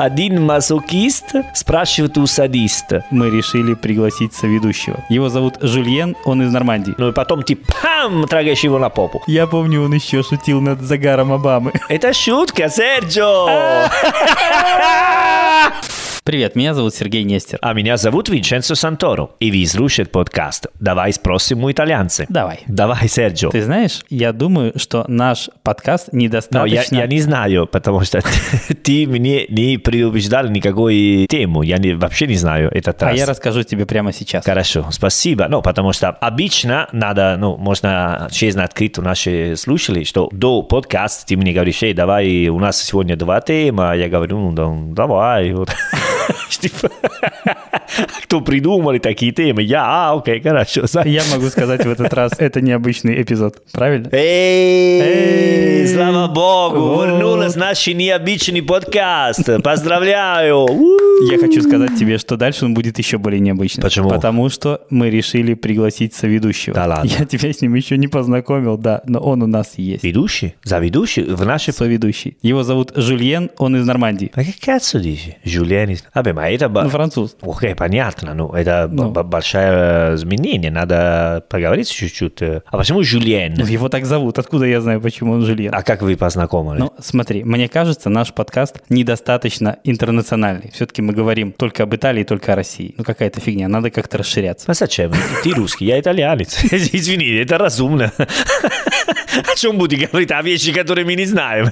Один масокист спрашивает у садиста. Мы решили пригласить соведущего. Его зовут Жульен, он из Нормандии. Ну и потом ты пам, трогаешь его на попу. Я помню, он еще шутил над загаром Обамы. Это шутка, Серджо! Привет, меня зовут Сергей Нестер. А меня зовут Винченцо Санторо, и вы слушаете подкаст «Давай спросим у итальянца». Давай. Давай, Серджо. Ты знаешь, я думаю, что наш подкаст Но я, недостаточно... я не знаю, потому что ты мне не предупреждал никакой тему. Я не- вообще не знаю этот А раз. я расскажу тебе прямо сейчас. Хорошо, спасибо. Ну, потому что обычно надо, ну, можно честно открыть у наших слушателей, что до подкаста ты мне говоришь, эй, давай, у нас сегодня два темы, а я говорю, ну, да, давай. Вот. Типа, Кто придумали такие темы? Я, а, окей, хорошо. Я могу сказать в этот раз, это необычный эпизод. Правильно? Эй, слава богу, вернулась наш необычный подкаст. Поздравляю. Я хочу сказать тебе, что дальше он будет еще более необычным. Почему? Потому что мы решили пригласить соведущего. Да ладно. Я тебя с ним еще не познакомил, да, но он у нас есть. Ведущий? Заведущий в нашей... Соведущий. Его зовут Жульен, он из Нормандии. А che cazzo dici? Giuliani? Vabbè, ma это... Ну, француз. Окей, понятно, ну, это Ну. большое изменение, надо поговорить чуть-чуть. А почему Жюльен? Ну, Его так зовут. Откуда я знаю, почему он Жульен? А как вы познакомились? Ну, смотри, мне кажется, наш подкаст недостаточно интернациональный. Все-таки мы говорим только об Италии, только о России. Ну, какая-то фигня, надо как-то расширяться. А зачем? Ты русский, я итальянец. Извини, это разумно. О чем буду говорить? О вещи, которые мы не знаем.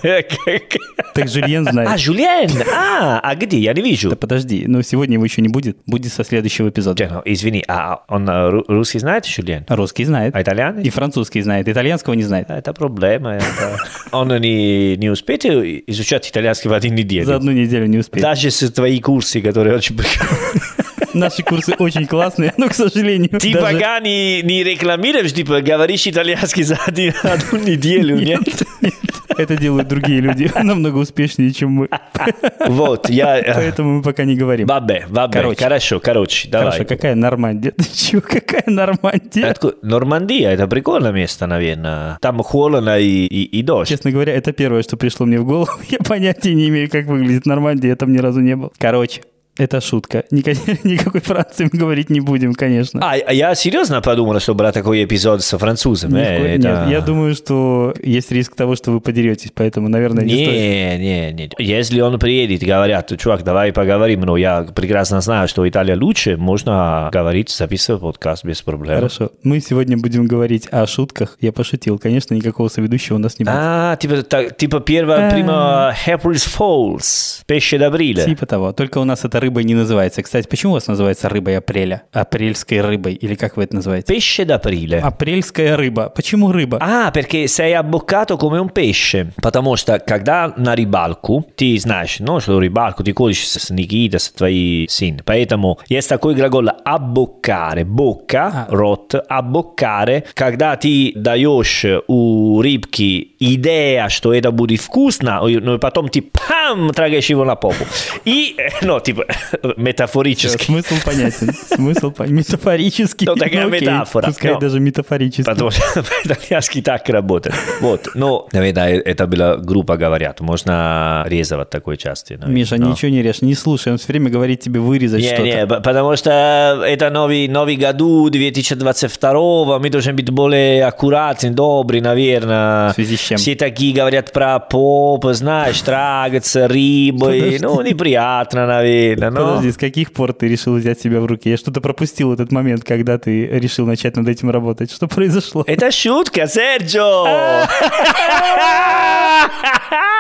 Так Жульен знает. А, Жюльен! А, а где? Я не вижу. Да подожди, но сегодня его еще не будет. Будет со следующего эпизода. Э, ну, Извини, а он э, ру- русский знает Жюльен? Русский знает. А итальянец? И французский знает. Итальянского не знает. Это проблема. это- Он не, не успеет изучать итальянский в один неделю. За одну неделю не успеет. Даже с твои курсы, которые очень. Наши курсы очень классные, но, к сожалению, Ты даже- пока не, не рекламируешь, типа, говоришь итальянский за один- одну неделю, нет? Нет, это делают другие люди намного успешнее, чем мы. Вот, я... э, Поэтому мы пока не говорим. Бабе, бабе, Короче. хорошо, короче, давай. Хорошо, какая Нормандия? Ты чего, какая Нормандия? Откуда- Нормандия, это прикольное место, наверное. Там холодно и, и, и дождь. Честно говоря, это первое, что пришло мне в голову. Я понятия не имею, как выглядит Нормандия, я там ни разу не был. Короче, это шутка. Никакой, никакой Франции мы говорить не будем, конечно. А, а я серьезно подумал, что брать такой эпизод со французом. Ни э, это- Нет, я думаю, что есть риск того, что вы подеретесь, поэтому, наверное, не стоит. Не, не, не. Если он приедет говорят, чувак, давай поговорим, но я прекрасно знаю, что Италия лучше, можно говорить, записывать подкаст без проблем. Хорошо. Мы сегодня будем говорить о шутках. Я пошутил. Конечно, никакого соведущего у нас не будет. А, типа, так, типа первая А. прима April Falls, пеща апреля. Типа того. Только у нас это рыбой не называется. Кстати, почему у вас называется рыбой апреля? Апрельской рыбой? Или как вы это называете? Pesce d'aprile. Апрельская рыба. Почему рыба? А, perché sei abboccato come un pesce. Потому что, когда на рыбалку, ты знаешь, ну, что рыбалку ты ходишь с Никитой, с твоей сын. Поэтому есть такой глагол «аббоккare». Бокка, рот, «аббоккare». Когда ты даешь у рыбки идея, что это будет вкусно, но и потом ты пам, трогаешь его на попу. И, ну, типа, Всё, метафорически. Смысл понятен. Смысл понятен. Метафорический. Ну, такая окей. метафора. Пускай Но- даже метафорический. Потому что по-итальянски так работает. Вот. Но, наверное, это была группа говорят. Можно резать такой части. наверное. Миша, Но- ничего не режь, не слушай. Он все время говорит тебе вырезать Не, что-то. не, потому что это новый, новый году 2022, мы должны быть более аккуратны, добры, наверное. В связи с чем? Все такие говорят про поп, знаешь, трагаться, рыбы. Подожди. Ну, неприятно, наверное. Но- Подожди, с каких пор ты решил взять себя в руки? Я что-то пропустил этот момент, когда ты решил начать над этим работать. Что произошло? Это шутка, Серджо!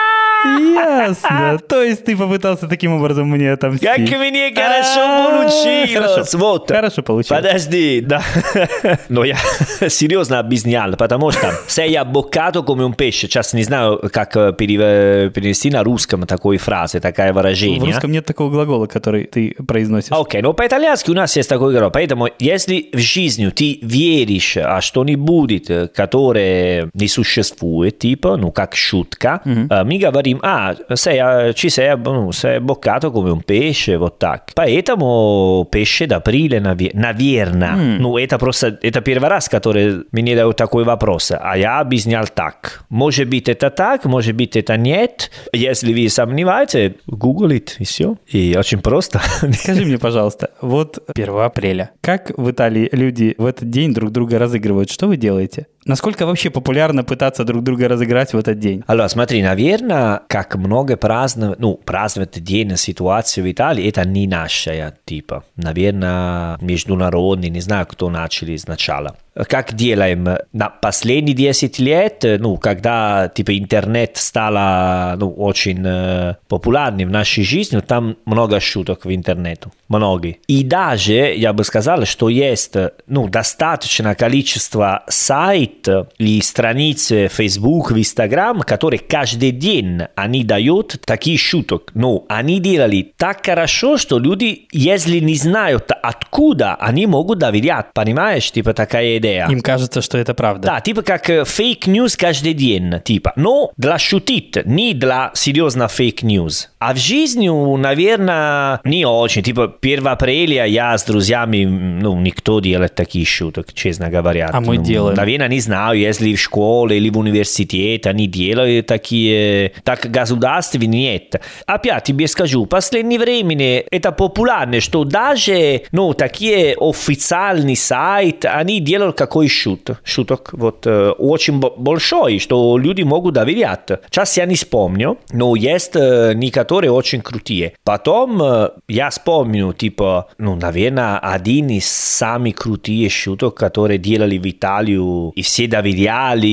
Ясно. То есть ты попытался таким образом мне отомстить. Как мне хорошо А, получилось! Хорошо. Вот. Хорошо получилось. Подожди, да. Но я серьезно объяснял, потому что sei abboccato come un pesce. Сейчас не знаю, как э, пере- перевести на русском такой фразы, такое выражение. В русском нет такого глагола, который ты произносишь. Окей, но по-итальянски у нас есть такой глагол. Поэтому, если в жизни ты веришь, а что-нибудь, э, которое не существует, типа, ну, как шутка, э, мы говорим говорим, а, sei, а, ci sei, ну, sei abboccato come un pesce, вот так. Поэтому pesce d'aprile, наве- наверное. М. Ну, это просто, это первый раз, который мне дают такой вопрос, а я объяснял так. Может быть, это так, может быть, это нет. Если вы сомневаетесь, гуглит, и все. И очень просто. Скажи мне, пожалуйста, вот 1 апреля, как в Италии люди в этот день друг друга разыгрывают? Что вы делаете? Насколько вообще популярно пытаться друг друга разыграть в этот день? Allora, смотри, наверное, как много праздновать, ну, праздновать день ситуации в Италии, это не наша, типа, наверное, международный, не знаю, кто начали сначала. Как делаем? На последние 10 лет, ну, когда, типа, интернет стал, ну, очень э, популярным в нашей жизни, там много шуток в интернете, много. И даже, я бы сказал, что есть, ну, достаточное количество сайтов и страниц Facebook, Instagram, которые каждый день они дают такие шуток. Но они делали так хорошо, что люди, если не знают откуда, они могут доверять. Понимаешь? Типа такая идея. Им кажется, что это правда. Да, типа как э, fake news каждый день, типа. Но для шутить, не для серьезно fake news. А в жизни, наверное, не очень. Типа 1 апреля я с друзьями, ну, никто делает такие шуток, честно говоря. А мы Ну, делаем. Наверное, не знаю, если в школе или в университете они делают такие... Так государстве нет. Опять тебе скажу, в последнее время это популярно, что даже, ну, такие официальные сайты, они делают какой шут, шуток, вот, э, очень бо- большой, что люди могут доверять. Сейчас я не вспомню, но есть э, некоторые очень крутые. Потом э, я вспомню, типа, ну, наверное, один из самых крутых шуток, которые делали в Италию, и все доверяли,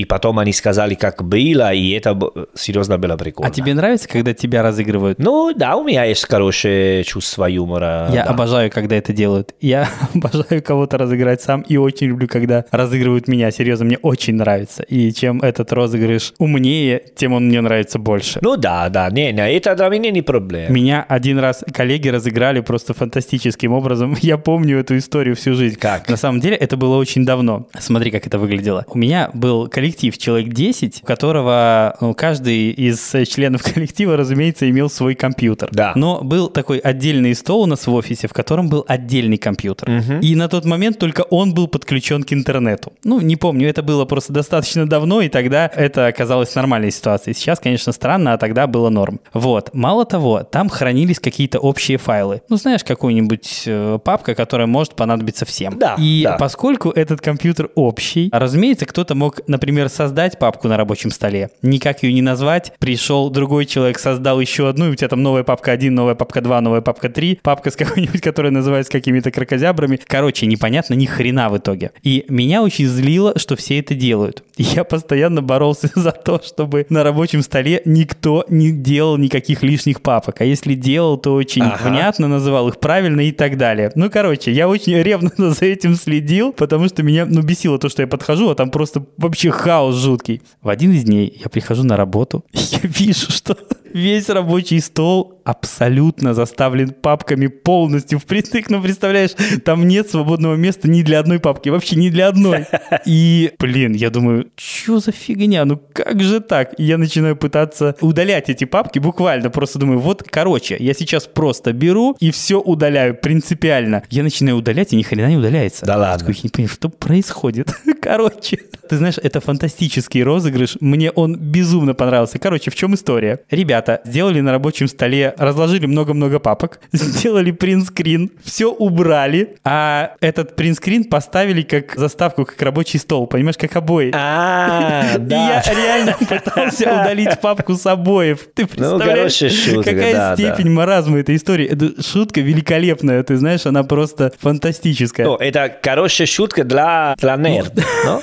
и потом они сказали, как было, и это серьезно было прикольно. А тебе нравится, когда тебя разыгрывают? Ну, да, у меня есть хорошее чувство юмора. Я да. обожаю, когда это делают. Я обожаю кого-то разыграть сам и очень люблю, когда разыгрывают меня. Серьезно, мне очень нравится. И чем этот розыгрыш умнее, тем он мне нравится больше. Ну да, да, не, не, это для меня не проблема. Меня один раз коллеги разыграли просто фантастическим образом. Я помню эту историю всю жизнь. Как? На самом деле это было очень давно. Смотри, как это выглядело. У меня был коллектив человек 10, у которого ну, каждый из членов коллектива, разумеется, имел свой компьютер. Да. Но был такой отдельный стол у нас в офисе, в котором был отдельный компьютер. И на тот момент только он был подключен к интернету. Ну, не помню, это было просто достаточно давно, и тогда это оказалось нормальной ситуацией. Сейчас, конечно, странно, а тогда было норм. Вот. Мало того, там хранились какие-то общие файлы. Ну, знаешь, какую-нибудь э, папка, которая может понадобиться всем. Да, И да. поскольку этот компьютер общий, разумеется, кто-то мог, например, создать папку на рабочем столе, никак ее не назвать, пришел другой человек, создал еще одну, и у тебя там новая папка 1, новая папка 2, новая папка 3, папка с какой-нибудь, которая называется какими-то крокозябрами. Короче, непонятно ни хрена в итоге. И меня очень злило, что все это делают. И я постоянно боролся за то, чтобы на рабочем столе никто не делал никаких лишних папок. А если делал, то очень Ага. внятно называл их правильно и так далее. Ну, короче, я очень ревно за этим следил, потому что меня, ну, бесило то, что я подхожу, а там просто вообще хаос жуткий. В один из дней я прихожу на работу, и я вижу, что весь рабочий стол абсолютно заставлен папками полностью впритык. Ну, представляешь, там нет свободного места ни для одной папки, вообще ни для одной. И, блин, я думаю, что за фигня? Ну, как же так? И я начинаю пытаться удалять эти папки буквально. Просто думаю, вот, короче, я сейчас просто беру и все удаляю принципиально. Я начинаю удалять, и ни хрена не удаляется. Да Я ладно. такой, не понимаю, что происходит. Короче, ты знаешь, это фантастический розыгрыш. Мне он безумно понравился. Короче, в чем история? Ребята сделали на рабочем столе, разложили много-много папок, сделали принтскрин, все убрали, а этот принтскрин поставили как заставку, как рабочий стол, понимаешь, как обои. А, да. я реально пытался удалить папку с обоев. Ты представляешь, хорошая шутка, какая степень маразма этой истории. Это шутка великолепная, ты знаешь, она просто фантастическая. Ну, это хорошая шутка для, нерд, ну,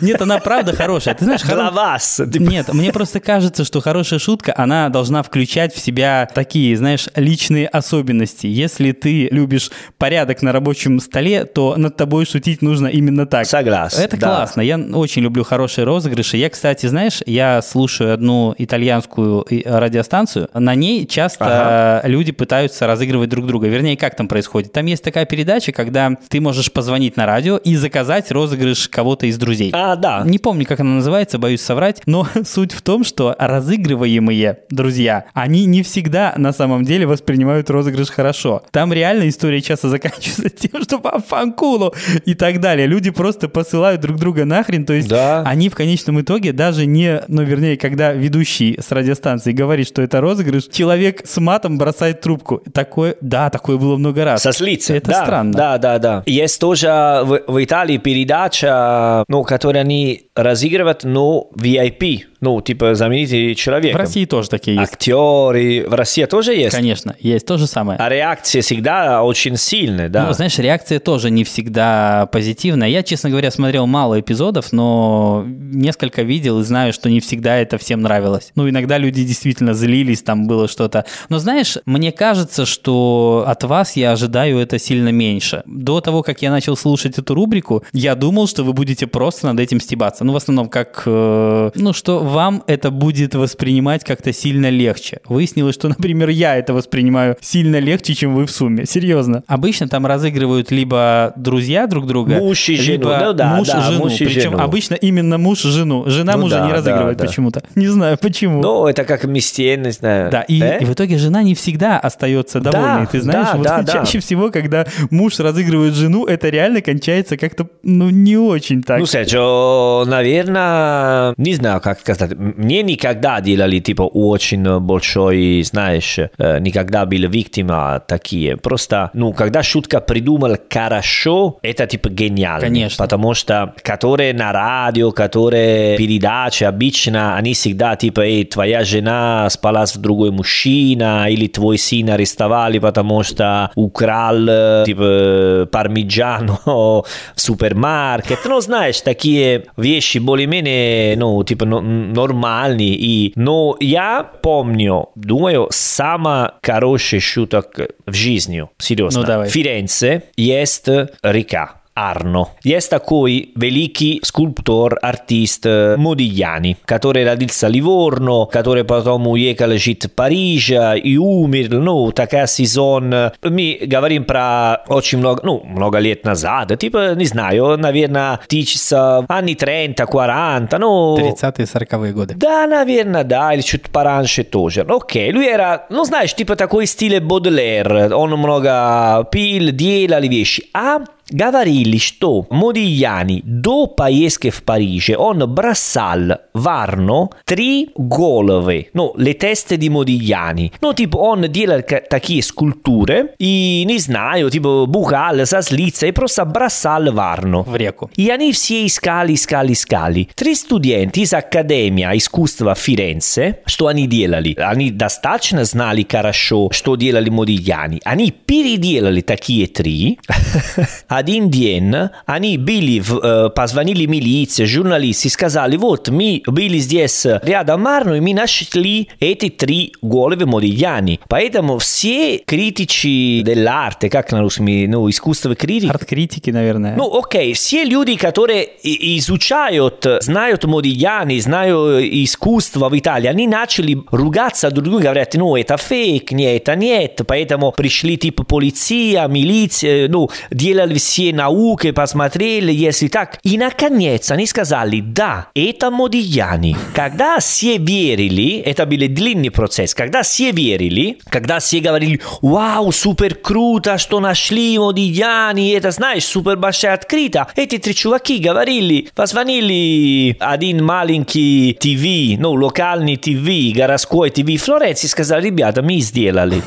Нет, она правда хорошая. Ты знаешь, для вас. Нет, мне просто кажется, что хорошая хорошая шутка, она должна включать в себя такие, знаешь, личные особенности. Если ты любишь порядок на рабочем столе, то над тобой шутить нужно именно так. Согласен. Это да. классно. Я очень люблю хорошие розыгрыши. Я, кстати, знаешь, я слушаю одну итальянскую и- радиостанцию. На ней часто люди пытаются разыгрывать друг друга. Вернее, как там происходит? Там есть такая передача, когда ты можешь позвонить на радио и заказать розыгрыш кого-то из друзей. А, да. Не помню, как она называется, боюсь соврать, но суть в том, что разыгрываемые друзья, они не всегда на самом деле воспринимают розыгрыш хорошо. Там реально история часто заканчивается тем, что по фанкулу и так далее. Люди просто посылают друг друга нахрен, то есть Да. они в конечном итоге даже не, ну вернее, когда ведущий с радиостанции говорит, что это розыгрыш, человек с матом бросает трубку. Такое, да, такое было много раз. Сослиться. Это да, странно. Да, да, да. Есть тоже в, в Италии передача, ну, которую они разыгрывают, ну, VIP, ну, типа знаменитый человек. В России тоже такие есть. Актеры. В России тоже есть. Конечно, есть то же самое. А реакция всегда очень сильная, да. Ну, знаешь, реакция тоже не всегда позитивная. Я, честно говоря, смотрел мало эпизодов, но несколько видел и знаю, что не всегда это всем нравилось. Ну, иногда люди действительно злились, там было что-то. Но знаешь, мне кажется, что от вас я ожидаю это сильно меньше. До того, как я начал слушать эту рубрику, я думал, что вы будете просто над этим стебаться. Ну, в основном, как... э, ну, что вам это будет воспринимать как-то сильно легче. Выяснилось, что, например, я это воспринимаю сильно легче, чем вы в сумме. Серьезно. Обычно там разыгрывают либо друзья друг друга, Муж и жену. либо Ну да, муж да, жену. муж и Причем жену. обычно именно муж жену. Жена Ну мужа да, не разыгрывает да, да. почему-то. Не знаю почему. Ну, это как мистер, не знаю. Да, и, Э? и в итоге жена не всегда остается довольной. Да, Ты знаешь, да, вот да, да. чаще всего, когда муж разыгрывает жену, это реально кончается как-то, ну, не очень так. Ну, Серджо, наверное, не знаю, как сказать. Мне никогда делали, типа, очень большой, знаешь, никогда был виктима такие. Просто, ну, когда шутка придумал хорошо, это, типа, гениально. Конечно. Потому что, которые на радио, которые передачи, обычно, они всегда, типа, эй, твоя жена спала с другой мужчина, или твой сын арестовали, потому что украл, типа, пармиджано в супермаркет. Ну, знаешь, такие вещи более-менее, ну, типа, ну, нормальные. И, но я помню, думаю, самая хорошая шуток в жизни, серьезно. Ну, давай. В есть река. Арно. Есть такой великий скульптор, артист э, Модильяни, который родился в Ливорно, который потом уехал жить в Париж и умер. Ну, такая сезон. Мы говорим про очень много, ну, много лет назад. Типа, не знаю, наверное, тысяча, ани 30-40, ну... 30-е, 40-е годы. Да, наверное, да, или чуть пораньше тоже. Окей, lui era, ну знаешь, типа такой стиль Бодлер. Он много пил, делали вещи. А говорили, что Модильяни до поездки в Париже он бросал в Арно три головы, ну, le teste di Modigliani. Ну, типа, он делал ка- такие скульптуры, и, не знаю, типа, бухал со слица и просто бросал в Арно. В реку. И они все искали, искали, искали. Три студенти из Академия искусства Фиренце, что они делали? Они достаточно знали хорошо, что делали Модильяни. Они переделали такие три. Один день они были, в, э, позвонили милиции, журналисты, сказали, вот, мы были здесь рядом Марно, и мы нашли эти три головы Модильяни. Поэтому все критики dell'arte, как на русском, ну, искусство критики, Арт-критики, наверное. ну, окей, все люди, которые и- изучают, знают Модильяни, знают искусство в Италии, они начали ругаться друг другу, говорят, ну, это фейк, нет, это нет, поэтому пришли типа полиция, милиция, ну, делали все науки, посмотрели, если так. И, наконец, они сказали, да, это Модильяни. Когда все верили, это был длинный процесс, когда все верили, когда все говорили, вау, супер круто, что нашли Модильяни, это, знаешь, супер большая открыто. Эти три чуваки говорили, позвонили один маленький ТВ, ну, локальный ТВ, городской ТВ Флоренции, сказали, ребята, мы сделали.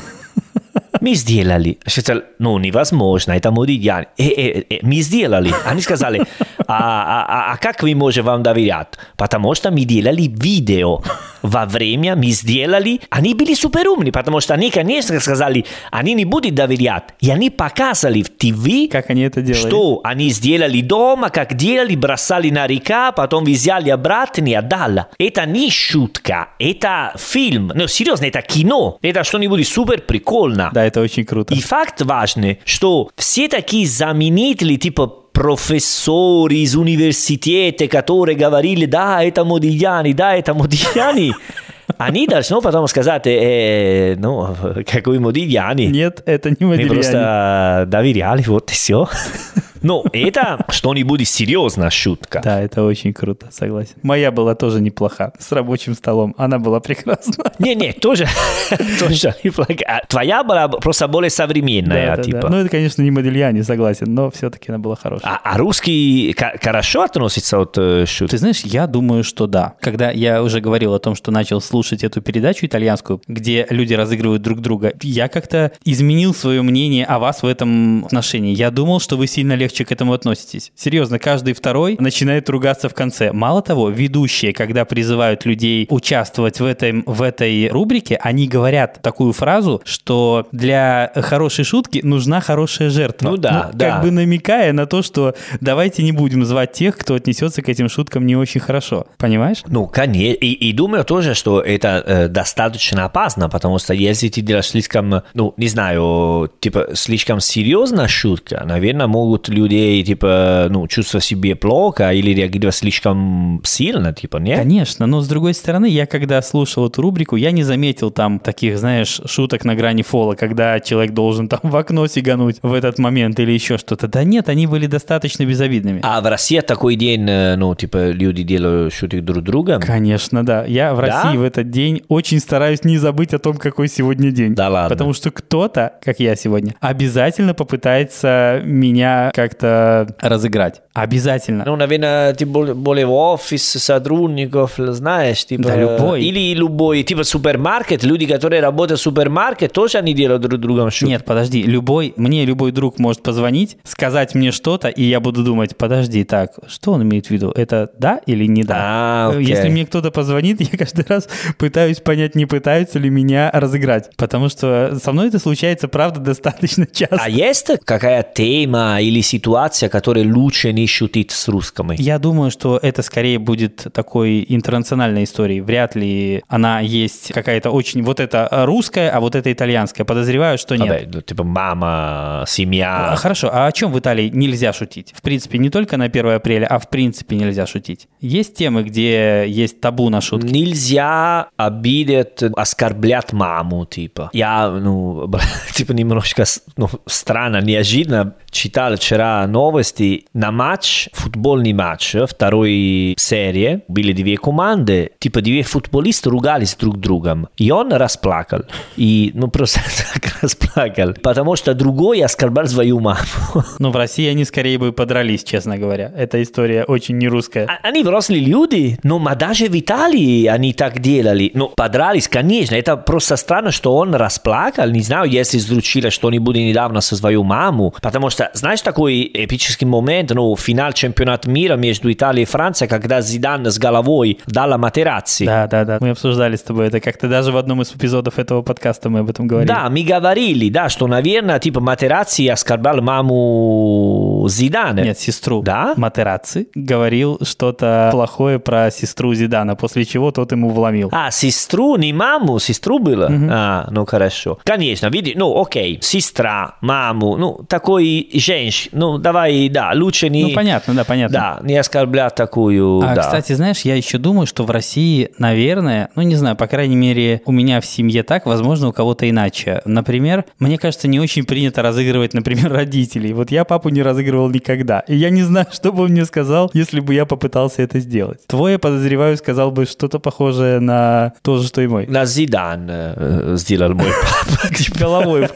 Мы сделали. Я сказал, ну, невозможно, это Модильяни. Э, э, э, мы сделали. Они сказали, а, а, а, как мы можем вам доверять? Потому что мы делали видео. во время мы сделали, они были супер умные, потому что они, конечно, сказали, они не будут доверять. И они показали в ТВ, Как они это делали? что они сделали дома, как делали, бросали на река, потом взяли обратно и отдали. Это не шутка, это фильм. Ну, серьезно, это кино. Это что-нибудь супер прикольно. Да, это очень круто. И факт важный, что все такие знаменитые, типа профессоры из университета, которые говорили, да, это Модильяни, да, это Модильяни, они должны потом сказать, э, ну, какой Модильяни. Нет, это не Мы Модильяни. просто доверяли, вот и все. Но это что-нибудь серьезная шутка. Да, это очень круто, согласен. Моя была тоже неплоха, с рабочим столом. Она была прекрасна. Не-не, тоже, тоже неплохо. А Твоя была просто более современная, Да, типа. да. Ну, это, конечно, не Модильяни, согласен, но все-таки она была хорошая. А, а русский хорошо относится от э, шуток? Ты знаешь, я думаю, что да. Когда я уже говорил о том, что начал слушать эту передачу итальянскую, где люди разыгрывают друг друга, я как-то изменил свое мнение о вас в этом отношении. Я думал, что вы сильно легче к этому относитесь. Серьезно, каждый второй начинает ругаться в конце. Мало того, ведущие, когда призывают людей участвовать в, этой в этой рубрике, они говорят такую фразу, что для хорошей шутки нужна хорошая жертва. Ну да, да. Как бы намекая на то, что давайте не будем звать тех, кто отнесется к этим шуткам не очень хорошо. Понимаешь? Ну, конечно. И, и думаю тоже, что это э, достаточно опасно, потому что если ты делаешь слишком, ну, не знаю, типа, слишком серьезная шутка, наверное, могут людей, типа, ну, чувствовать себе плохо или реагировать слишком сильно, типа, нет? Конечно, но с другой стороны, я когда слушал эту рубрику, я не заметил там таких, знаешь, шуток на грани фола, когда человек должен там в окно сигануть в этот момент или еще что-то. Да нет, они были достаточно безобидными. А в России такой день, э, ну, типа, люди делают шутки друг друга? Конечно, да. Я в Да? России в этот день очень стараюсь не забыть о том, какой сегодня день. Да ладно. Потому что кто-то, как я сегодня, обязательно попытается меня как-то разыграть. Обязательно. Ну, наверное, бол- более в офис сотрудников, знаешь, типа... Да, любой. Или любой, типа супермаркет, люди, которые работают в супермаркет, тоже они делают друг другом шутки. Нет, подожди, любой, мне любой друг может позвонить, сказать мне что-то, и я буду думать, подожди, так, что он имеет в виду? Это да или не да? А, окей. Если мне кто-то позвонит, я каждый раз пытаюсь понять, не пытаются ли меня разыграть. Потому что со мной это случается, правда, достаточно часто. А есть какая тема или ситуация, которая лучше не шутить с русскими? Я думаю, что это скорее будет такой интернациональной историей. Вряд ли она есть какая-то очень... Вот это русская, а вот это итальянская. Подозреваю, что нет. Vabbè, ну, типа мама, А, семья. Хорошо, а о чем в Италии нельзя шутить? В принципе, не только на 1 апреля, а в принципе нельзя шутить. Есть темы, где есть табу на шутки? Нельзя обидеть, оскорблять маму, типа. Я, ну, типа немножко ну, странно, неожиданно читал вчера новости на матч, футбольный матч второй серии, были две команды, типа две футболиста ругались друг другом, и он расплакал. И, ну, просто так расплакал, потому что другой оскорблял свою маму. Ну, в России они скорее бы подрались, честно говоря. Эта история очень не русская. А- Они взрослые люди, но ма даже в Италии они так делали. Ну, подрались, конечно. Это просто странно, что он расплакал. Не знаю, если случилось что-нибудь недавно со свою маму. Потому что, знаешь, такой эпический момент, ну, финал чемпионата мира между Италией и Францией, когда Зидан с головой дала Матераци. Да, да, да. Мы обсуждали с тобой это как-то даже в одном из эпизодов этого подкаста мы об этом говорили. Да, мы говорили, да, что, наверное, типа Матераци оскорблял маму Зидана. Нет, сестру. Да? Матераци говорил что-то плохое про сестру Зидана, после чего тот ему вломил. А, сестру, не маму, сестру было? А, ну хорошо. Конечно, види, ну окей, сестра, маму, ну такой женщина, ну давай, да, лучше не... Ну, понятно, да, понятно. Да, не оскорблять такую, А, да. кстати, знаешь, я еще думаю, что в России, наверное, ну не знаю, по крайней мере, у меня в семье так, возможно, у кого-то иначе. Например, мне кажется, не очень принято разыгрывать, например, родителей. Вот я папу не разыгрывал никогда. И я не знаю, что бы он мне сказал, если бы я попытался это сделать. Твой, я подозреваю, сказал бы что-то похожее на то же, что и мой. На Зидан э, сделал мой папа. Головой.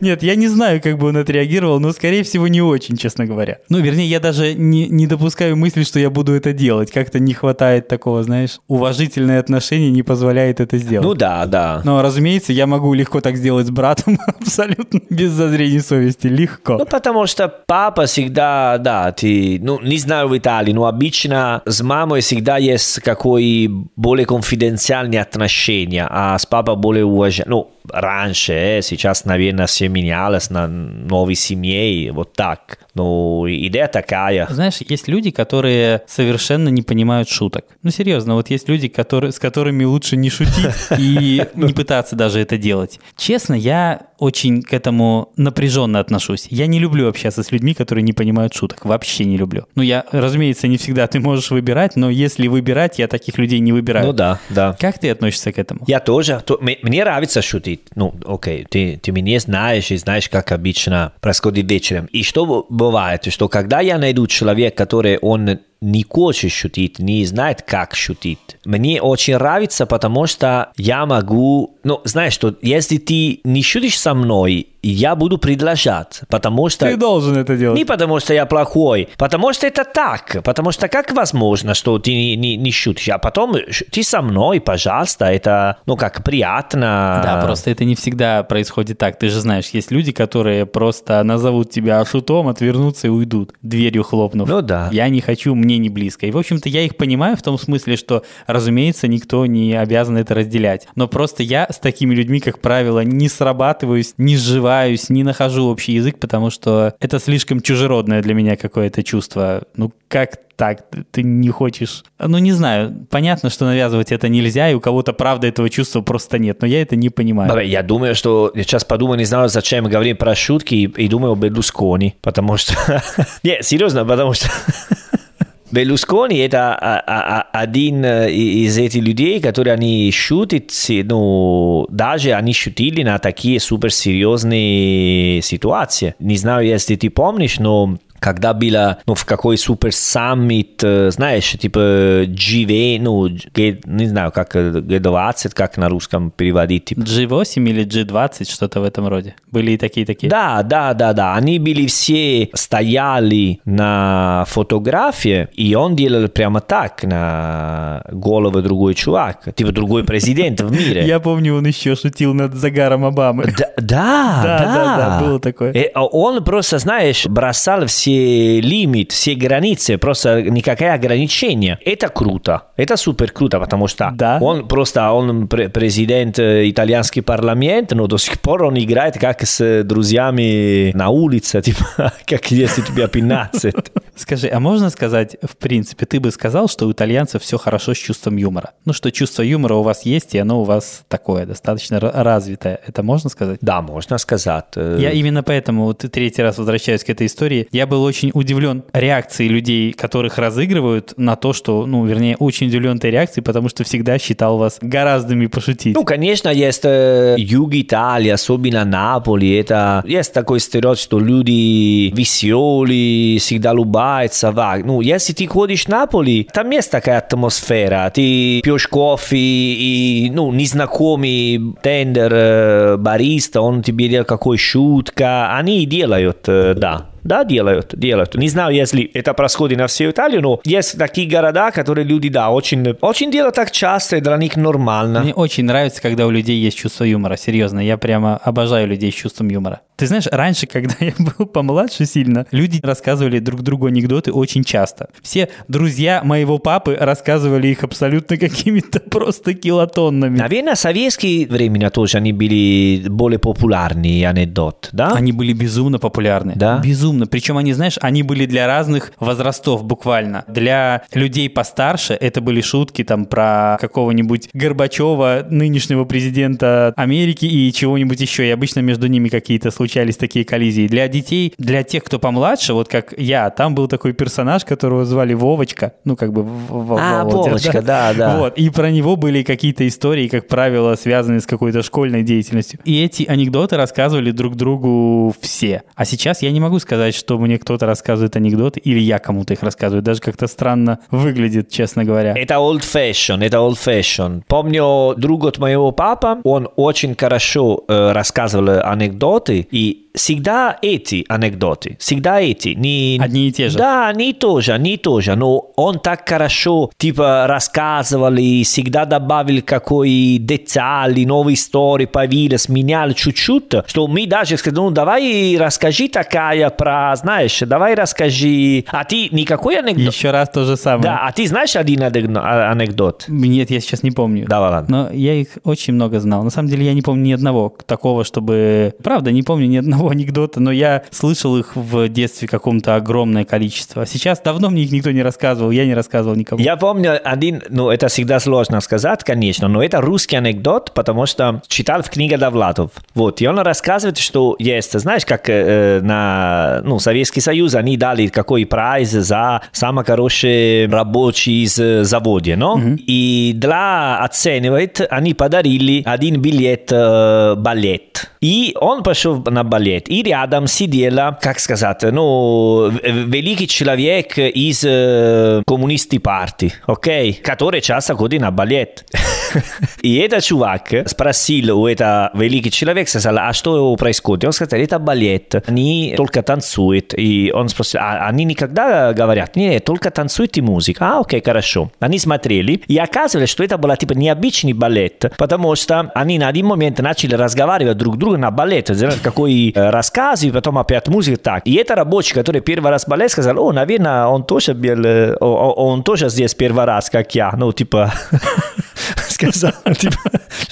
Нет, я не знаю, как бы он отреагировал, но, скорее всего, не очень, честно честно говоря. Ну, вернее, я даже не, не допускаю мысли, что я буду это делать. Как-то не хватает такого, знаешь, уважительное отношение не позволяет это сделать. Ну да, да. Но, разумеется, я могу легко так сделать с братом, абсолютно без зазрения совести, легко. Ну, потому что папа всегда, да, ты, ну, не знаю в Италии, но обычно с мамой всегда есть какой более конфиденциальные отношения, а с папой более уважение. Ну, раньше, э, сейчас, наверное, все менялось на новой семье, вот так. Ну, идея такая. Знаешь, есть люди, которые совершенно не понимают шуток. Ну, серьезно, вот есть люди, которые, с которыми лучше не шутить и не пытаться даже это делать. Честно, я очень к этому напряженно отношусь. Я не люблю общаться с людьми, которые не понимают шуток. Вообще не люблю. Ну, я, разумеется, не всегда ты можешь выбирать, но если выбирать, я таких людей не выбираю. Ну да, да. Как ты относишься к этому? Я тоже. То, мне, мне нравится шутить. Ну, окей, ты, ты меня знаешь и знаешь, как обычно происходит вечером. И что бывает, что когда я найду человека, который он не хочет шутить, не знает, как шутить. Мне очень нравится, потому что я могу... Ну, знаешь, что если ты не шутишь со мной, я буду предложать, потому что... Ты должен это делать. Не потому что я плохой, потому что это так. Потому что как возможно, что ты не, не, не шутишь, а потом ты со мной, пожалуйста, это, ну, как приятно. Да, просто это не всегда происходит так. Ты же знаешь, есть люди, которые просто назовут тебя шутом, отвернутся и уйдут, дверью хлопнув. Ну да. Я не хочу, мне не близко. И, в общем-то, я их понимаю в том смысле, что, разумеется, никто не обязан это разделять. Но просто я с такими людьми, как правило, не срабатываюсь, не сживаюсь, не нахожу общий язык, потому что это слишком чужеродное для меня какое-то чувство. Ну, как так, ты не хочешь... Ну, не знаю, понятно, что навязывать это нельзя, и у кого-то, правда, этого чувства просто нет, но я это не понимаю. Я думаю, что... Я сейчас подумаю, не знаю, зачем говорим про шутки, и, и думаю о Берлускони, потому что... Нет, серьезно, потому что... Берлускони это один из этих людей, которые они шутят, ну, даже они шутили на такие суперсерьезные ситуации. Не знаю, если ты помнишь, но когда было, ну, в какой супер саммит, знаешь, типа G20, ну, G, не знаю, как G20, как на русском переводить. Типа. G8 или G20, что-то в этом роде. Были и такие-такие? Да, да, да, да. Они были все, стояли на фотографии, и он делал прямо так на голову другой чувак, типа другой президент в мире. Я помню, он еще шутил над загаром Обамы. Да, да, да, да, да было такое. И он просто, знаешь, бросал все лимит, все границы, просто никакое ограничение. Это круто, это супер круто, потому что Да. он просто, он пр- президент э, итальянский парламент, но до сих пор он играет как с друзьями на улице, типа, как если тебе 15. Скажи, а можно сказать, в принципе, ты бы сказал, что у итальянцев все хорошо с чувством юмора? Ну, что чувство юмора у вас есть, и оно у вас такое, достаточно ра- развитое. Это можно сказать? Да, можно сказать. Э, Я именно поэтому вот третий раз возвращаюсь к этой истории. Я был очень удивлен реакцией людей, которых разыгрывают на то, что, ну, вернее, очень удивлен этой реакцией, потому что всегда считал вас гораздо пошутить. Ну, конечно, есть э, юг Италии, особенно Наполи, это есть такой стереотип, что люди веселые, всегда улыбаются. Ну, если ты ходишь в Наполи, там есть такая атмосфера. Ты пьешь кофе, и, ну, незнакомый тендер, э, бариста, он тебе делает какой шутка. Они делают, э, да. Да, делают, делают. Не знаю, если это происходит на всю Италию, но есть такие города, которые люди, да, очень, очень делают так часто, и для них нормально. Мне очень нравится, когда у людей есть чувство юмора. Серьезно, я прямо обожаю людей с чувством юмора. Ты знаешь, раньше, когда я был помладше сильно, люди рассказывали друг другу анекдоты очень часто. Все друзья моего папы рассказывали их абсолютно какими-то просто килотоннами. Наверное, в советские времена тоже они были более популярные анекдоты, да? Они были безумно популярны. Да? Безумно. Причем они, знаешь, они были для разных возрастов буквально. Для людей постарше это были шутки там про какого-нибудь Горбачева, нынешнего президента Америки и чего-нибудь еще. И обычно между ними какие-то случались такие коллизии. Для детей, для тех, кто помладше, вот как я, там был такой персонаж, которого звали Вовочка. Ну, как бы... А, Володя, Вовочка, да, да. Вот. И про него были какие-то истории, как правило, связанные с какой-то школьной деятельностью. И эти анекдоты рассказывали друг другу все. А сейчас я не могу сказать, что мне кто-то рассказывает анекдоты, или я кому-то их рассказываю. Даже как-то странно выглядит, честно говоря. Это old fashion, это old fashion. Помню, друг от моего папа, он очень хорошо э, рассказывал анекдоты, и всегда эти анекдоты, всегда эти. Не... Одни и те же. Да, они тоже, они тоже, но он так хорошо, типа, рассказывал и всегда добавил какой детали, новые истории появились, менял чуть-чуть, что мы даже сказали, ну, давай расскажи такая про, знаешь, давай расскажи, а ты никакой анекдот? Еще раз то же самое. Да, а ты знаешь один а- анекдот? Нет, я сейчас не помню. Давай, ладно. Но я их очень много знал. На самом деле я не помню ни одного такого, чтобы... Правда, не помню ни одного анекдота, но я слышал их в детстве каком-то огромное количество. А сейчас давно мне их никто не рассказывал, я не рассказывал никому. Я помню один, ну это всегда сложно сказать, конечно, но это русский анекдот, потому что читал в книге Довлатов. Вот, и он рассказывает, что есть, знаешь, как э, на, ну, Советский Союз, они дали какой прайз за самый хороший рабочий из э, завода, но? И для оценивать они подарили один билет э, балет. И он пошел на балет. И рядом сидела, как сказать, ну, в- великий человек из э, коммунистской партии, окей? Который часто ходит на балет. И этот чувак спросил у этого великий человек, сказал, а что происходит? Он сказал, это балет, они только танцуют. И он спросил, а они никогда говорят, нет, только танцуют и музыка. А, окей, хорошо. Они смотрели, и оказывалось, что это был типа необычный балет, потому что они на один момент начали разговаривать друг с другом на балет, делать какой э, рассказ, и потом опять музыка так. И это рабочий, который первый раз балет, сказал, о, наверное, он тоже был, э, он тоже здесь первый раз, как я. Ну, типа, сказал, типа,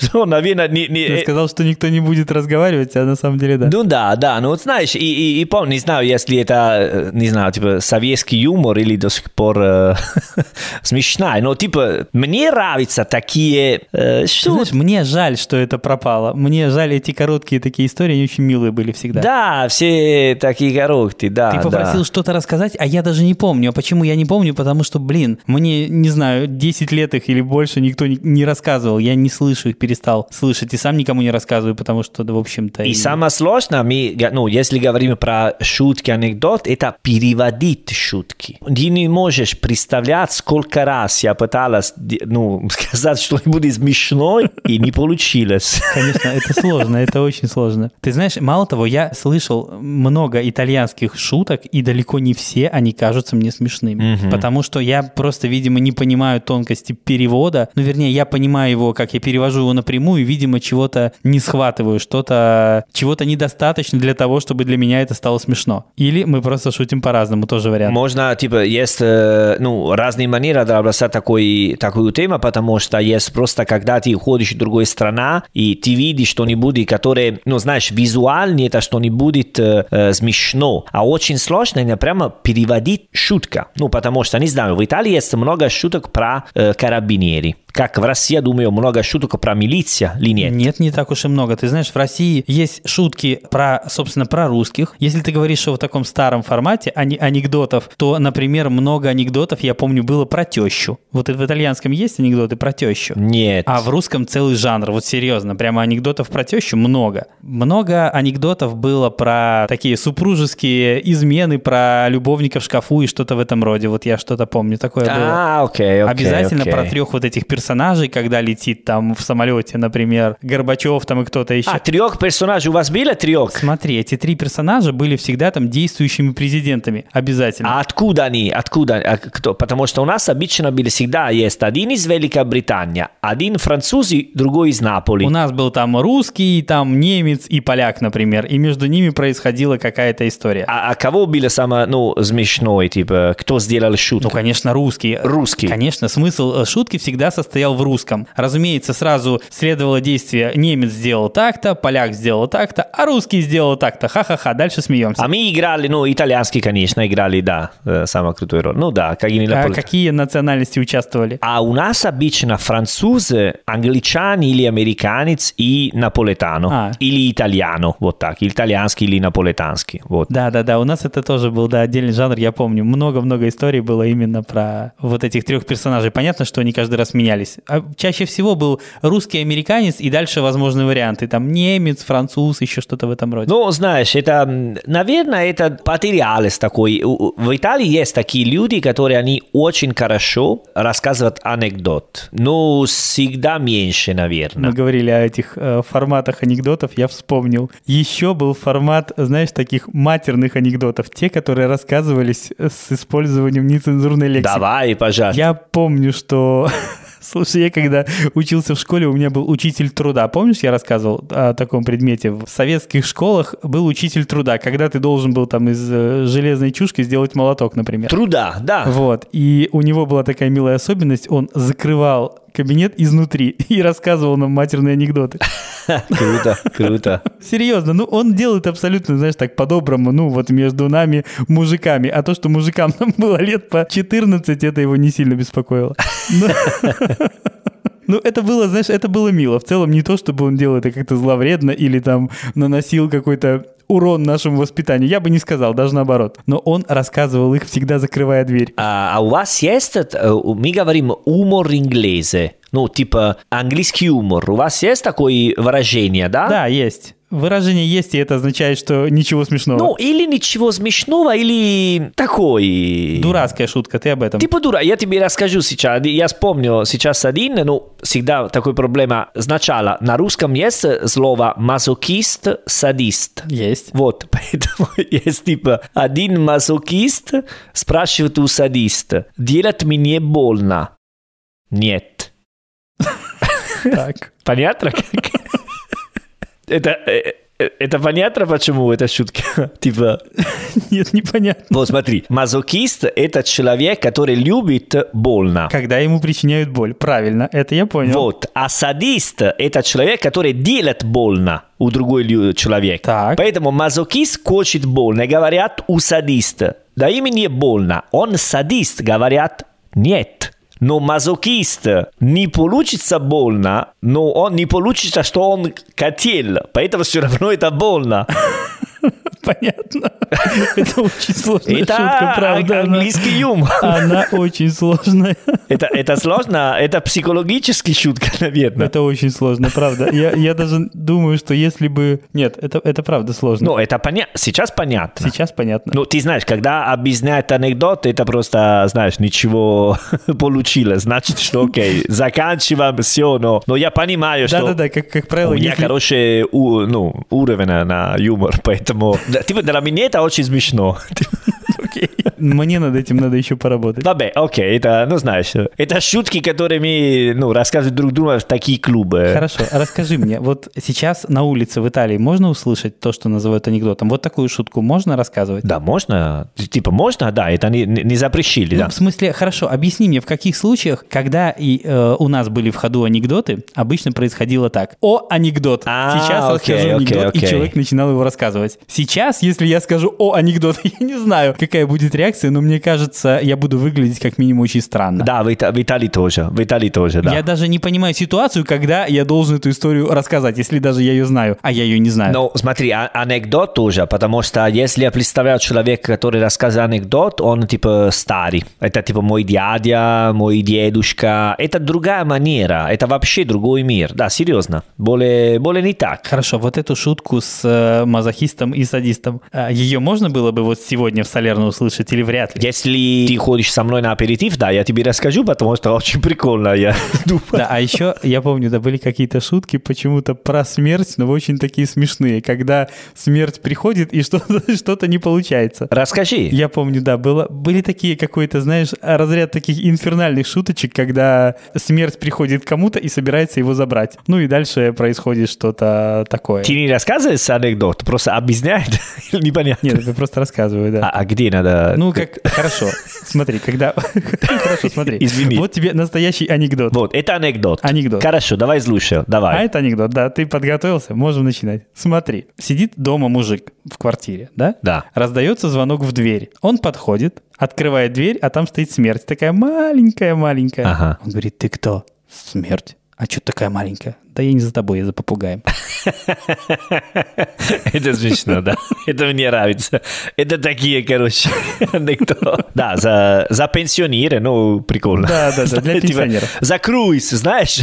что, он, наверное, не... Ты э, сказал, что никто не будет разговаривать, а на самом деле да. ну да, да, ну вот знаешь, и, и, помню, не знаю, если это, э, не знаю, типа советский юмор или до сих пор э, смешная, но типа мне нравятся такие э, знаешь, мне жаль, что это пропало. Мне жаль эти короткие такие истории, они очень милые были всегда. Да, все такие короткие, да. Ты да. попросил что-то рассказать, а я даже не помню. А почему я не помню? Потому что, блин, мне, не знаю, 10 лет их или больше никто не, не рассказывал. Я не слышу их, перестал слышать. И сам никому не рассказываю, потому что, да, в общем-то... И самое сложное, мы, ну, если говорим про шутки, анекдот, это переводить шутки. Ты не можешь представлять, сколько раз я пыталась, ну, сказать что-нибудь смешное, и не получилось. Конечно, это сложно, это очень сложно. Ты знаешь, мало того, я слышал много итальянских шуток, и далеко не все они кажутся мне смешными. Потому что я просто, видимо, не понимаю тонкости перевода. Ну, вернее, я понимаю его, как я перевожу его напрямую, видимо, чего-то не схватываю, что-то, чего-то недостаточно для того, чтобы для меня это стало смешно. Или мы просто шутим по-разному, тоже вариант. Можно, типа, есть, э, ну, разные манеры бросать такой, такую тему, потому что есть просто, когда ты уходишь в другую страну, и ты видишь что-нибудь, которое, ну, знаешь, визуально это что-нибудь э, э, смешно, а очень сложно именно прямо переводить шутка. Ну, потому что, не знаю, в Италии есть много шуток про э, карабинери. Как в России, я думаю, много шуток про милиция или нет? Нет, не так уж и много. Ты знаешь, в России есть шутки про, собственно, про русских. Если ты говоришь, в таком старом формате ани- анекдотов, то, например, много анекдотов, я помню, было про тещу. Вот в итальянском есть анекдоты про тещу. Нет. А в русском целый жанр, вот серьезно, прямо анекдотов про тещу много. Много анекдотов было про такие супружеские измены, про любовника в шкафу и что-то в этом роде. Вот я что-то помню, такое было. А, окей, окей. Обязательно окей. про трех вот этих персонажей, когда летит там в самолете, например, Горбачев там и кто-то еще. А, трех персонажей у вас было трех? Смотри, эти три персонажа были всегда там действующими президентами. Обязательно. А откуда они? Откуда? А кто? Потому что у нас обычно были всегда есть один из Великобритании, один француз и другой из Наполи. У нас был там русский, там немец и поляк, например, и между ними происходила какая-то история. А, а кого было самое, ну, смешное, типа, кто сделал шутку? Ну, конечно, русский. Русский. Конечно, смысл э, шутки всегда состоял в русском. Разумеется, сразу следовало действие «немец сделал так-то», «поляк сделал так-то», а русский сделал так-то. Ха-ха-ха, дальше смеемся. А мы играли, ну, итальянский, конечно, играли, да, э, самую крутую роль. Ну да, как и не А какие национальности участвовали? А у нас обычно французы, англичане или американец и наполетано. А. Или итальяно, вот так. Итальянский или наполетанский. Вот. Да-да-да, у нас это тоже был да, отдельный жанр, я помню. Много-много историй было именно про вот этих трех персонажей. Понятно, что они каждый раз менялись. Встречались. А чаще всего был русский американец и дальше возможные варианты. Там немец, француз, еще что-то в этом роде. Ну, знаешь, это, наверное, это потерялось такой. В Италии есть такие люди, которые они очень хорошо рассказывают анекдот. Но всегда меньше, наверное. Мы говорили о этих э, форматах анекдотов, я вспомнил. Еще был формат, знаешь, таких матерных анекдотов. Те, которые рассказывались с использованием нецензурной лексики. Давай, пожалуйста. Я помню, что... Слушай, я когда учился в школе, у меня был учитель труда. Помнишь, я рассказывал о таком предмете? В советских школах был учитель труда, когда ты должен был там из э, железной чушки сделать молоток, например. Труда, да. Вот. И у него была такая милая особенность, он закрывал кабинет изнутри и рассказывал нам матерные анекдоты. Круто, круто. Серьезно, ну он делает абсолютно, знаешь, так по-доброму, ну вот между нами, мужиками. А то, что мужикам нам было лет по 14, это его не сильно беспокоило. Ну, это было, знаешь, это было мило. В целом не то, чтобы он делал это как-то зловредно или там наносил какой-то урон нашему воспитанию. Я бы не сказал, даже наоборот. Но он рассказывал их, всегда закрывая дверь. А, а у вас есть, э, мы говорим умор инглезе, ну, типа английский юмор. У вас есть такое выражение, да? Да, есть. Выражение есть, и это означает, что ничего смешного. Ну, или ничего смешного, или такой... Дурацкая шутка, ты об этом. Типа дура, я тебе расскажу сейчас. Я вспомню сейчас один, ну, всегда такой проблема. Сначала на русском есть слово мазокист, садист. Есть. Вот, поэтому есть типа один мазокист спрашивает у садиста, делать мне больно? Нет. Так. Понятно? Это, э, э, это понятно, почему это шутка? Типа, Нет, непонятно. вот смотри, мазокист – это человек, который любит больно. Когда ему причиняют боль. Правильно, это я понял. Вот. А садист – это человек, который делает больно у другой человека. Так. Поэтому мазокист хочет больно, говорят у садиста. Да им не больно. Он садист, говорят нет. Но мазокист не получится больно, но он не получится, что он хотел. Поэтому все равно это больно. Понятно. Это очень сложная Это шутка, правда. английский юмор. Она очень сложная. Это, это сложно, это психологический шутка, наверное. Это очень сложно, правда. Я, я даже думаю, что если бы... Нет, это, это правда сложно. Ну, это понятно. Сейчас понятно. Сейчас понятно. Ну, ты знаешь, когда объясняет анекдот, это просто, знаешь, ничего получилось. Значит, что окей, заканчиваем все, но, но я понимаю, что Да-да-да, как, как правило, у меня если- хороший ну, уровень на юмор, поэтому... Типа, для меня это очень смешно. Окей. Мне над этим надо еще поработать. Добре, окей, это, ну, знаешь, это шутки, которые мы, ну, рассказывают друг другу в такие клубы. Хорошо, а расскажи мне, вот сейчас на улице в Италии можно услышать то, что называют анекдотом? Вот такую шутку можно рассказывать? Да, можно, типа, можно, да, это не, не запрещили, Ну, да. в смысле, хорошо, объясни мне, в каких случаях, когда и, э, у нас были в ходу анекдоты, обычно происходило так. О, анекдот. А, Сейчас окей, расскажу окей, анекдот, и окей. человек начинал его рассказывать. Сейчас, если я скажу о, анекдот, я не знаю, какая будет реакция, но мне кажется, я буду выглядеть как минимум очень странно. Да, в, Ита- в Италии тоже, в Италии тоже, да. Я даже не понимаю ситуацию, когда я должен эту историю рассказать, если даже я ее знаю, а я ее не знаю. Ну, смотри, а- анекдот тоже, потому что если я представляю человека, который рассказывает анекдот, он типа старый. Это типа мой дядя, мой дедушка. Это другая манера, это вообще другой мир. Да, серьезно. Более, более не так. Хорошо, вот эту шутку с э, мазохистом и садистом, э, ее можно было бы вот сегодня в Солерно услышать или вряд ли? Если ты ходишь со мной на аперитив, да, я тебе расскажу, потому что очень прикольно, я думаю. Да, а еще я помню, да, были какие-то шутки почему-то про смерть, но очень такие смешные, когда смерть приходит и что-то что не получается. Расскажи. Я помню, да, было, были такие какой-то, знаешь, разряд таких инфернальных шуточек, когда смерть приходит кому-то и собирается его забрать. Ну и дальше происходит что-то такое. Ты не рассказываешь анекдот, просто объясняет? Непонятно. Нет, я просто рассказываю, да. А, а где надо? Ну, как, хорошо, смотри, когда... Хорошо, смотри. Извини. Вот тебе настоящий анекдот. Вот, это анекдот. Анекдот. Хорошо, давай слушай, давай. А это анекдот, да, ты подготовился, можем начинать. Смотри, сидит дома мужик в квартире, да? Да. Раздается звонок в дверь. Он подходит, открывает дверь, а там стоит смерть. Такая маленькая-маленькая. Ага. Он говорит, ты кто? Смерть. А что такая маленькая? Да я не за тобой, я за попугаем. Это смешно, да. Это мне нравится. Это такие, короче, анекдоты. Да, за, за пенсионера, ну, прикольно. Да, да, да, для Типа, пенсионеров. За круиз, знаешь,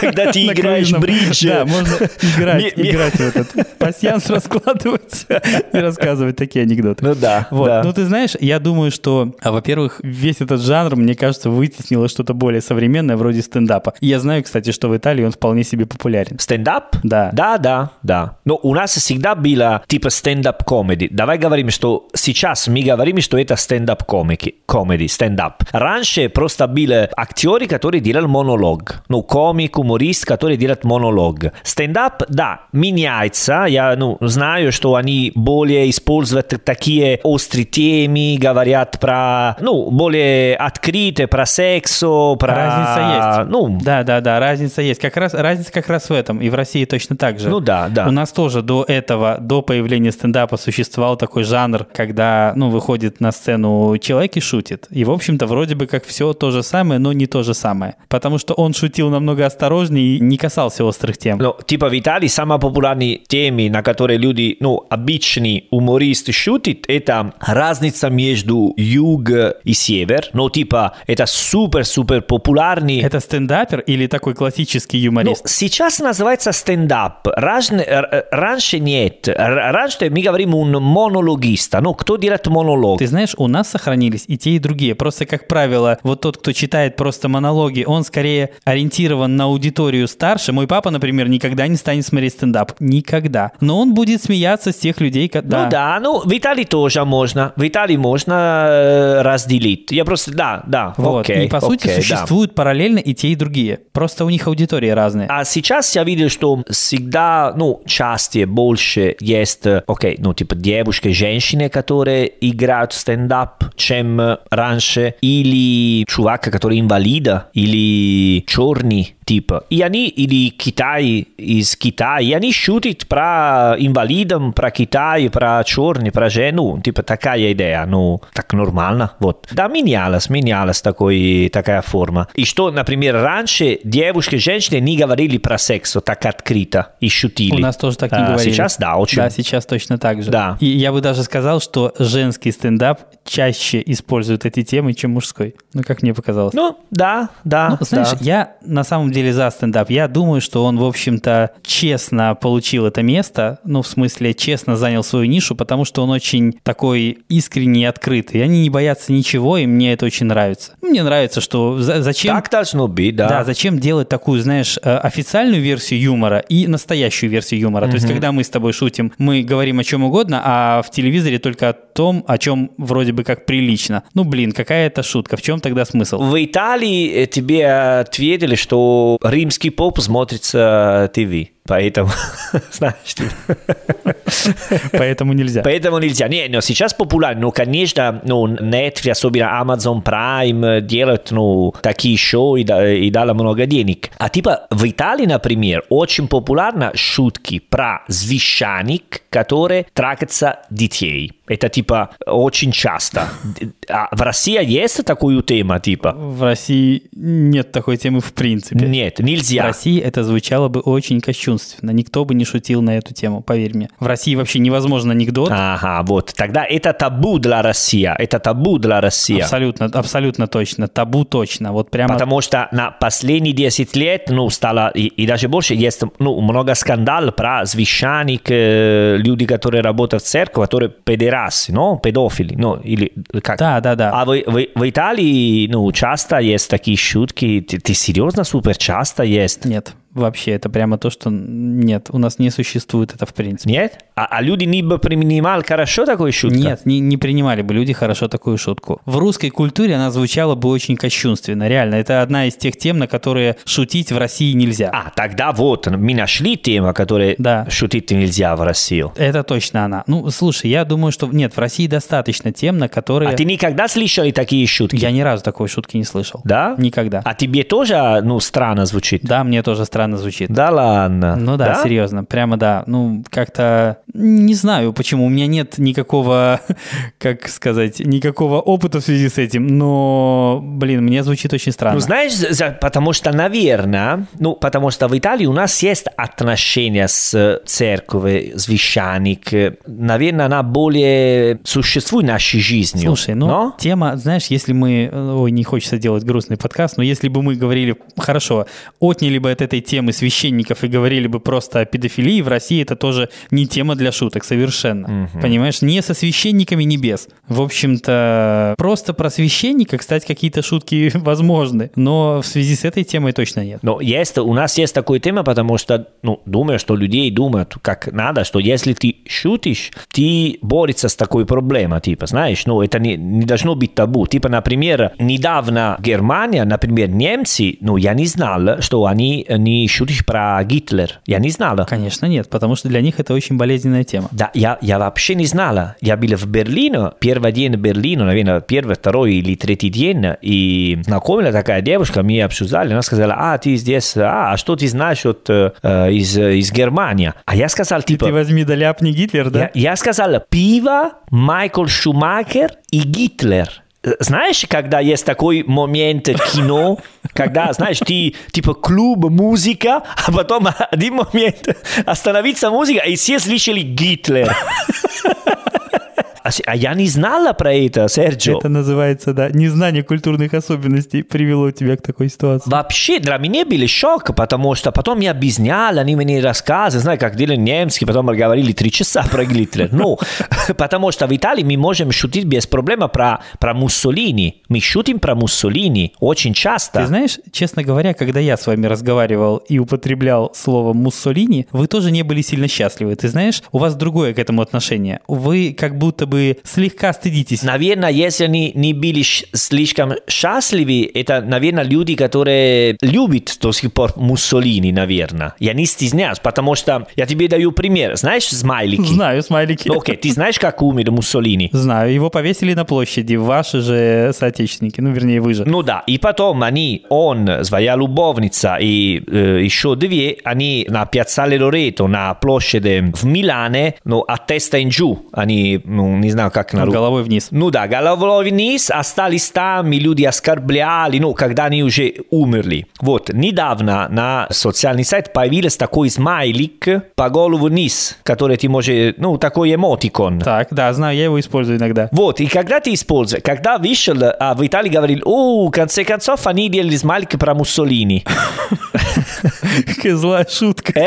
когда ты играешь бридж. Да, можно играть, играть в этот пасьянс раскладывать и рассказывать такие анекдоты. Ну да, Вот. Ну, ты знаешь, я думаю, что, а, во-первых, весь этот жанр, мне кажется, вытеснило что-то более современное, вроде стендапа. Я знаю, кстати, что в Италии он вполне себе популярен. Стендап? Да. Да, да, да. Но у нас всегда было типа стендап комеди. Давай говорим, что сейчас мы говорим, что это стендап комики, комеди, стендап. Раньше просто были актеры, которые делали монолог. Ну, комик, уморист, который делает монолог. Стендап, да, меняется. Я ну, знаю, что они более используют такие острые темы, говорят про, ну, более открытые, про секс, про... Разница есть. Ну, Да, да, да, разница есть. Как раз, разница как раз в этом. И в России точно так же. Ну да, да. У нас тоже до этого, до появления стендапа существовал такой жанр, когда, ну, выходит на сцену человек и шутит. И, в общем-то, вроде бы как все то же самое, но не то же самое. Потому что он шутил намного осторожнее и не касался острых тем. Ну, типа в Италии самые популярные темы, на которые люди, ну, обычные умористы шутят, это разница между юг и север. Ну, типа, это супер-супер популярный. Это стендапер или такой классический Ну, юморист? Сейчас называется стендап. Раньше, р- раньше нет. Раньше мы говорим он монологиста. Ну, кто делает монолог? Ты знаешь, у нас сохранились и те, и другие. Просто, как правило, вот тот, кто читает просто монологи, он скорее ориентирован на аудиторию старше. Мой папа, например, никогда не станет смотреть стендап. Никогда. Но он будет смеяться с тех людей, ко- Ну да, ну в Италии тоже можно. В Италии можно э, разделить. Я просто, да, да, Вот. окей, и по сути окей, да. существуют параллельно и те, и другие. Просто у них аудитории разные. А сейчас я видел, что всегда, ну, часто больше есть, э, окей, ну, типа девушки, женщины, которые играют в чем раньше, или чувак, который инвалида, или черный, типа. И они, или Китай, из Китая, и они шутят про инвалидам, про Китай, про черный, про жену, типа такая идея, ну, так нормально, вот. Да, менялась, менялась такой, такая форма. И что, например, раньше девушки, женщины не говорили про секс так открыто и шутили. У нас тоже так не А говорили. Сейчас, да, очень. Да, сейчас точно так же. Да. И я бы даже сказал, что женский стендап чаще использует эти темы, чем мужской. Ну, как мне показалось. Ну, да, да. Ну, знаешь, да. я на самом деле за стендап. Я думаю, что он, в общем-то, честно получил это место, ну, в смысле, честно занял свою нишу, потому что он очень такой искренний и открытый. Они не боятся ничего, и мне это очень нравится. Мне нравится, что за- зачем... Так должно быть, да. Да, зачем делать такую, знаешь, э, официальную версию юмора и настоящую версию юмора? То есть, когда мы с тобой шутим, мы говорим о чем угодно, а в телевизоре только том, о чем вроде бы как прилично. Ну, блин, какая это шутка? В чем тогда смысл? В Италии э, тебе ответили, что римский поп смотрится ТВ. Поэтому, знаешь, типа. Поэтому нельзя. Поэтому нельзя. Не, но сейчас популярно. Ну, конечно, ну, Netflix, особенно Amazon Prime, делают, ну, такие шоу и, да- и дали много денег. А типа в Италии, например, очень популярно шутки про священник, который трахается детей. Это типа очень часто. А в России есть такую тему, типа? В России нет такой темы в принципе. Нет, В нельзя. России это звучало бы очень кощунственно. Никто бы не шутил на эту тему, поверь мне. В России вообще невозможен анекдот. Ага, вот. Тогда это табу для России. Это табу для России. Абсолютно, абсолютно точно. Табу точно. Вот прямо Потому что на последние 10 лет, ну, стало, и, и даже больше, есть, ну, много скандалов про священник, э, люди, которые работают в церкви, которые педерасы, ну, педофили, ну, или как? Да, да, да. А в, в, в Италии, ну, часто есть такие шутки, ты, ты серьезно, супер часто есть? Нет, вообще, это прямо то, что нет, у нас не существует это в принципе. Нет? А, а люди не бы принимали хорошо такую шутку? Нет, не, не принимали бы люди хорошо такую шутку. В русской культуре она звучала бы очень кощунственно, реально. Это одна из тех тем, на которые шутить в России нельзя. А, тогда вот, мы нашли тему, которую Да. шутить нельзя в России. Это точно она. Ну, слушай, я думаю, что нет, в России достаточно тем, на которые... А ты никогда слышали такие шутки? Я ни разу такой шутки не слышал. Да? Никогда. А тебе тоже, ну, странно звучит? Да, мне тоже странно странно звучит. Да ладно. Ну да, серьезно, прямо да. Ну, как-то не знаю, почему. У меня нет никакого, как сказать, никакого опыта в связи с этим, но, блин, мне звучит очень странно. Ну, знаешь, потому что, наверное, ну, потому что в Италии у нас есть отношения с церковью, священник. Наверное, она более существует в нашей жизни. Слушай, ну, но? тема, знаешь, если мы... Ой, не хочется делать грустный подкаст, но если бы мы говорили, хорошо, отняли бы от этой темы священников и говорили бы просто о педофилии, в России это тоже не тема для шуток совершенно. Понимаешь? Не со священниками, не без. В общем-то, просто про священника, кстати, какие-то шутки возможны, но в связи с этой темой точно нет. Но есть, у нас есть такая тема, потому что, ну, думаю, что людей думают как надо, что если ты шутишь, ты борешься с такой проблемой, типа, знаешь, ну, это не, не должно быть табу. Типа, например, недавно Германия, например, немцы, ну, я не знал, что они не шутят про Гитлер. Я не знал. Конечно, нет, потому что для них это очень болезненная тема. Да, я, я вообще не знала. Я был в Берлине, первый день в Берлине, наверное, первый, второй или третий день, и знакомая такая девушка, мы обсуждали, она сказала, а, ты здесь, а, а что ты знаешь от, э, из, из Германии? А я сказал, типа... Ты возьми да ляпни Гитлер, да? Я, я сказал, пиво, Майкл Шумахер и Гитлер. Знаешь, когда есть такой момент кино, когда, знаешь, ты типа клуб, музыка, а потом один момент остановится музыка, и все слышали Гитлер. А, а я не знала про это, Серджио. Это называется, да, незнание культурных особенностей привело тебя к такой ситуации. Вообще, для меня был шок, потому что потом я объяснял, они мне рассказывали, знаешь, как делали немцы, потом говорили три часа про Гитлер. Ну, потому что в Италии мы можем шутить без проблем про, про Муссолини. Мы шутим про Муссолини очень часто. Ты знаешь, честно говоря, когда я с вами разговаривал и употреблял слово «муссолини», вы тоже не были сильно счастливы. Ты знаешь, у вас другое к этому отношение. Вы как будто бы слегка стыдитесь. Наверное, если они не были слишком счастливы, это, наверное, люди, которые любят до сих пор Муссолини, наверное. Я не стесняюсь, потому что я тебе даю пример. Знаешь смайлики? Знаю, смайлики. Ну, Окей, ты знаешь, как умер Муссолини? Знаю, его повесили на площади, ваши же соотечественники, ну, вернее, вы же. Ну да, и потом они, он, своя любовница и э, еще две, они на пьяzzale Лорето, на площади в Милане, ну, а теста in giù, они, ну, не знаю, как на русском. Головой вниз. Ну да, головой вниз, остались там, и люди оскорбляли, ну, когда они уже умерли. Вот, недавно на социальный сайт появился такой смайлик по голову вниз, который ты можешь, ну, такой эмотикон. Так, да, знаю, я его использую иногда. Вот, и когда ты используешь, когда вышел, а в Италии говорили, о, в конце концов, они делали смайлик про Муссолини. Какая злая шутка. Э?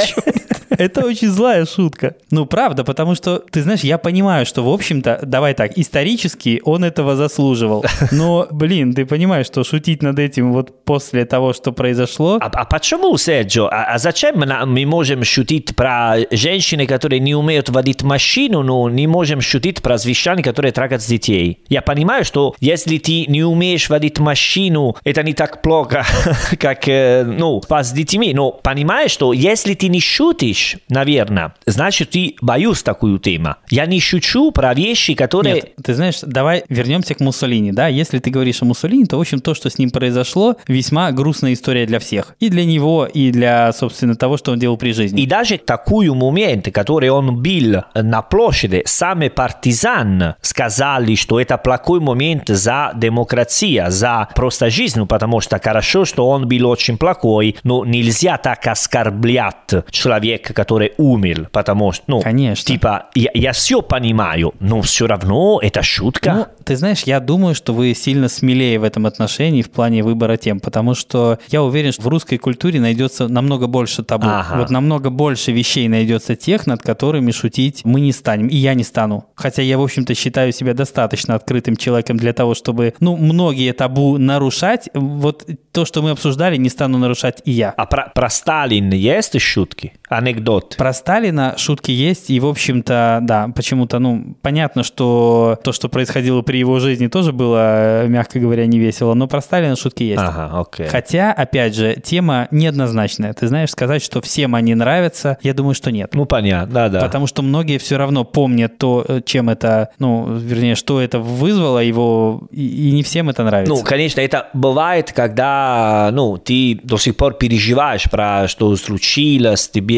Это очень злая шутка. Ну, правда, потому что, ты знаешь, я понимаю, что, в общем-то, давай так, исторически он этого заслуживал. Но, блин, ты понимаешь, что шутить над этим вот после того, что произошло... А, а почему, Серджо? А, а зачем мы можем шутить про женщины, которые не умеют водить машину, но не можем шутить про священники, которые трагают детей? Я понимаю, что если ты не умеешь водить машину, это не так плохо, как, э, ну, с детьми. Но понимаешь, что если ты не шутишь, наверное, значит, ты боюсь такую тему. Я не шучу про вещи, которые... Нет, ты знаешь, давай вернемся к Муссолини, да? Если ты говоришь о Муссолини, то, в общем, то, что с ним произошло, весьма грустная история для всех. И для него, и для, собственно, того, что он делал при жизни. И даже такой момент, который он бил на площади, сами партизан сказали, что это плохой момент за демократию, за просто жизнь, потому что хорошо, что он был очень плохой, но нельзя так оскорблять человека, который умер, потому что, ну, Конечно. типа, я, я все понимаю, но все равно это шутка. Ну, ты знаешь, я думаю, что вы сильно смелее в этом отношении в плане выбора тем, потому что я уверен, что в русской культуре найдется намного больше табу. Ага. Вот намного больше вещей найдется тех, над которыми шутить мы не станем, и я не стану. Хотя я, в общем-то, считаю себя достаточно открытым человеком для того, чтобы, ну, многие табу нарушать. Вот то, что мы обсуждали, не стану нарушать и я. А про, про Сталин есть шутки? Анекдот? Про Сталина шутки есть, и, в общем-то, да, почему-то, ну, понятно, что то, что происходило при его жизни, тоже было, э, мягко говоря, не весело, но про Сталина шутки есть. Ага, окей. Хотя, опять же, тема неоднозначная. Ты знаешь, сказать, что всем они нравятся, я думаю, что нет. Ну, понятно, да-да. Потому что многие все равно помнят то, э, чем это, ну, вернее, что это вызвало его, и, и не всем это нравится. Ну, конечно, это бывает, когда ну, ты до сих пор переживаешь про что случилось, тебе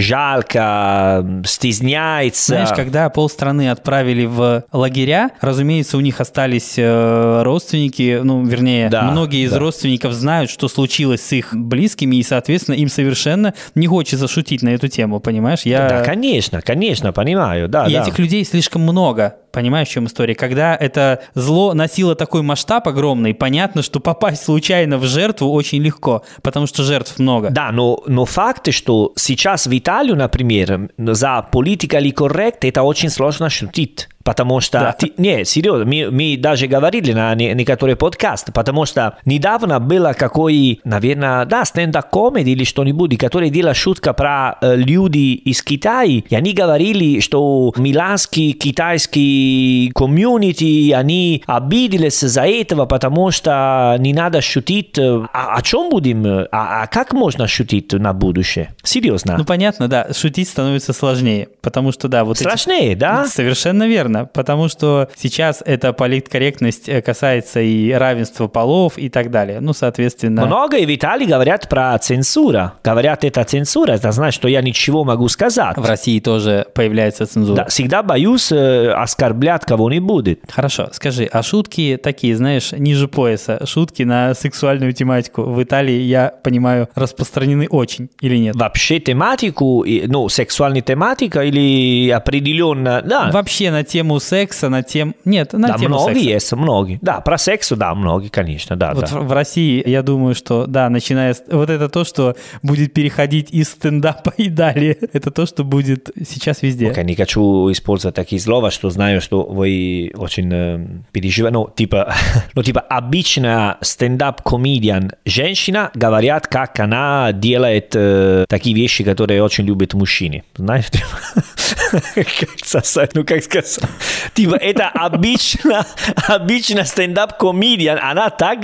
жалко, стесняется. Знаешь, когда полстраны отправили в лагеря, разумеется, у них остались э, родственники, ну, вернее, Да, многие из да. родственников знают, что случилось с их близкими, и, соответственно, им совершенно не хочется шутить на эту тему, понимаешь? Я... Да, конечно, конечно, понимаю, да, И да. этих людей слишком много. Понимаешь, в чем история? Когда это зло носило такой масштаб огромный, понятно, что попасть случайно в жертву очень легко, потому что жертв много. Да, но, но факт, что сейчас в Италию, например, за politically correct это очень сложно шутить. Потому что, Да. ты- не, серьезно, мы, мы даже говорили на не- некоторые подкасты, потому что недавно было какой, наверное, да, стендап-комеди или что-нибудь, который делал шутка про э, люди из Китая, и они говорили, что миланский китайский комьюнити, они обиделись за этого, потому что не надо шутить. э, А о чем будем? э, А, а как можно шутить на будущее? Серьезно? Ну, понятно, да, шутить становится сложнее, потому что, да, вот эти- Сложнее, да? Совершенно верно, потому что сейчас эта политкорректность э, касается и равенства полов и так далее. Ну, соответственно... Много в Италии говорят про цензура. Говорят, это цензура, это значит, что я ничего могу сказать. В России тоже появляется цензура. Да, всегда боюсь э, оскорблять кого-нибудь. Хорошо, скажи, а шутки такие, знаешь, ниже пояса, шутки на сексуальную тематику в Италии, я понимаю, распространены очень или нет? Вообще тематику, и, ну, сексуальная тематика или определенно, да, Вообще на тему секса, на тем... Нет, на да, тему многие секса. есть, многие. Да, про секс, да, многие, конечно, да, Вот да. в России, я думаю, что, да, начиная с... Вот это то, что будет переходить из стендапа и далее. Это то, что будет сейчас везде. Окей, не хочу использовать такие слова, что знаю, что вы очень э, переживаете. Ну, типа, ну, типа, обычно стендап-комедиан женщина говорят, как она делает э, такие вещи, которые очень любят мужчины. Знаешь, типа, как сосать, ну, как сказать. Типа, это обычно, обычно стендап-комедиан, она так,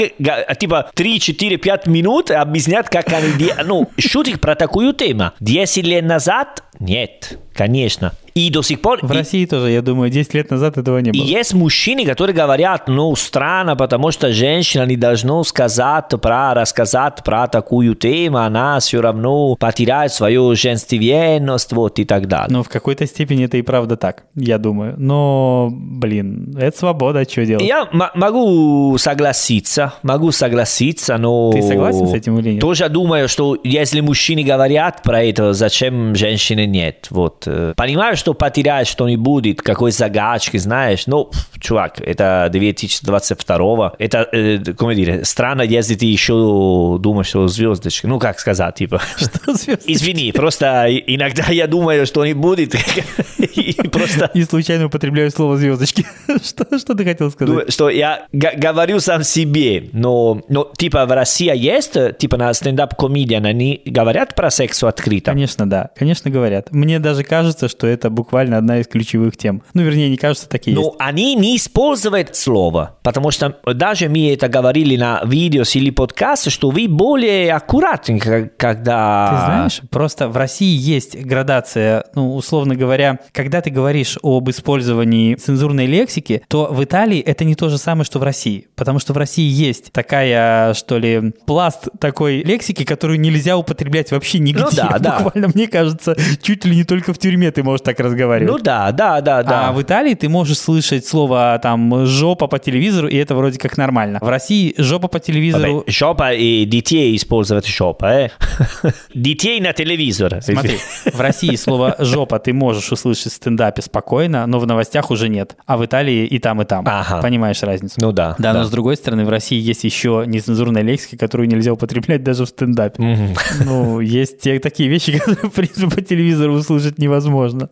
типа, 3-4-5 минут объясняет, как они. Ну, шутит про такую тему. 10 лет назад нет, конечно. И до сих пор... В и- России тоже, я думаю, 10 лет назад этого не и было. есть мужчины, которые говорят, ну, странно, потому что женщина не должна сказать про, рассказать про такую тему, она все равно потеряет свою женственность, вот и так далее. Но в какой-то степени это и правда так, я думаю. Но, блин, это свобода, что делать? Я могу согласиться, могу согласиться, но... Ты согласен с этим или нет? Тоже думаю, что если мужчины говорят про это, зачем женщины нет? Вот. Э, Понимаю, что потеряешь что-нибудь, какой загадки, знаешь, пф, чувак, это 2022 это, э, как dire, странно, если ты еще думаешь, что звездочка, ну, как сказать, типа... Что звезды? Извини, просто иногда я думаю, что не будет, и просто И случайно употребляю слово звездочки. что, что ты хотел сказать? Думаю, что я говорю сам себе, но, но типа в России есть, э, типа на стендап-комедиан, они говорят про секс открыто. Конечно, да. Конечно, говорят. Мне даже кажется, что это буквально одна из ключевых тем. Ну, вернее, не кажется, такие есть. они не используют слово, потому что даже мы это говорили на видео или подкасте, что вы более аккуратны, когда... Ты знаешь, просто в России есть градация, ну, условно говоря, когда ты говоришь об использовании цензурной лексики, то в Италии это не то же самое, что в России. Потому что в России есть такая, что ли, пласт такой лексики, которую нельзя употреблять вообще нигде. Ну да, да. Буквально, мне кажется, чуть ли не только в тюрьме ты можешь так разговаривать. Ну да, да, да, да. А в Италии ты можешь слышать слово там жопа по телевизору, и это вроде как нормально. В России жопа по телевизору. Vabbè, шопа и детей использовать шопа, э? Детей на телевизор. Смотри, в России слово жопа ты можешь услышать в стендапе спокойно, но в новостях уже нет. А в Италии и там, и там. Ага. Понимаешь разницу? Ну да. Да, но с другой стороны, в России есть еще нецензурная лексика, которую нельзя употреблять даже в стендапе. Мгм. Ну, есть те такие вещи, которые, в принципе, по телевизору услышать невозможно.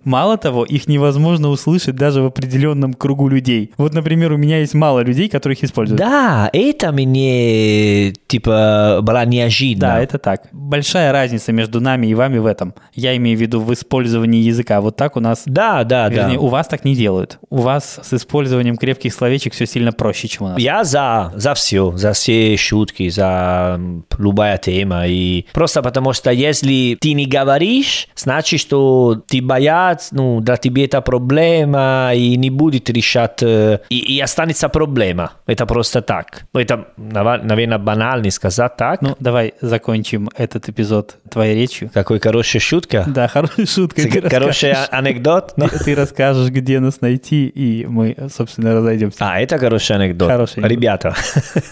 Мало того, их невозможно услышать даже в определенном кругу людей. Вот, например, у меня есть мало людей, которых используют. Да, это мне, типа, было неожиданно. Да, это так. Большая разница между нами и вами в этом. Я имею в виду в использовании языка. Вот так у нас... Да, да, Вернее, да. у вас так не делают. У вас с использованием крепких словечек все сильно проще, чем у нас. Я за, за все, за все шутки, за любая тема. И просто потому что если ты не говоришь, значит, что ты боятся, ну, для тебя это проблема, и не будет решать, и, и останется проблема. Это просто так. Это, наверное, банально сказать так. Ну, давай закончим этот эпизод твоей речью. Какой хорошая шутка. Да, хорошая шутка. Ты Хороший анекдот. но- Ты расскажешь, где нас найти, и мы, собственно, разойдемся. А, это хороший анекдот. Хороший анекдот. Ребята,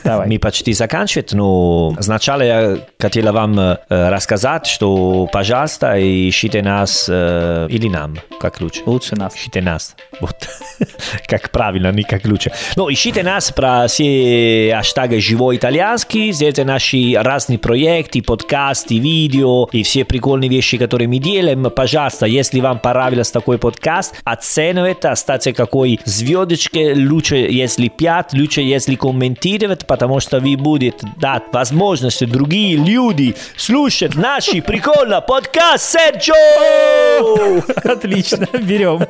Давай. мы почти заканчиваем, но сначала я хотела вам рассказать, что, пожалуйста, ищите нас э, или нам, как лучше. Лучше нас. Ищите нас. Вот. как правильно, не как лучше. Ну, ищите нас про все хэштеги «Живой итальянский», сделайте наши разные проекты, подкасты, видео и все прикольные вещи, которые мы делаем. Пожалуйста, если вам понравился такой подкаст, оценивайте, оставьте какой звездочке, лучше, если 5, лучше, если комментировать, потому что вы будете дать возможность другие люди слушать наши прикольные подкаст Серджо! Отлично, берем.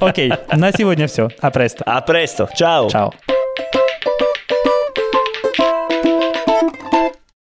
Окей, на сегодня все. А престо. А престо. Ciao. Чао.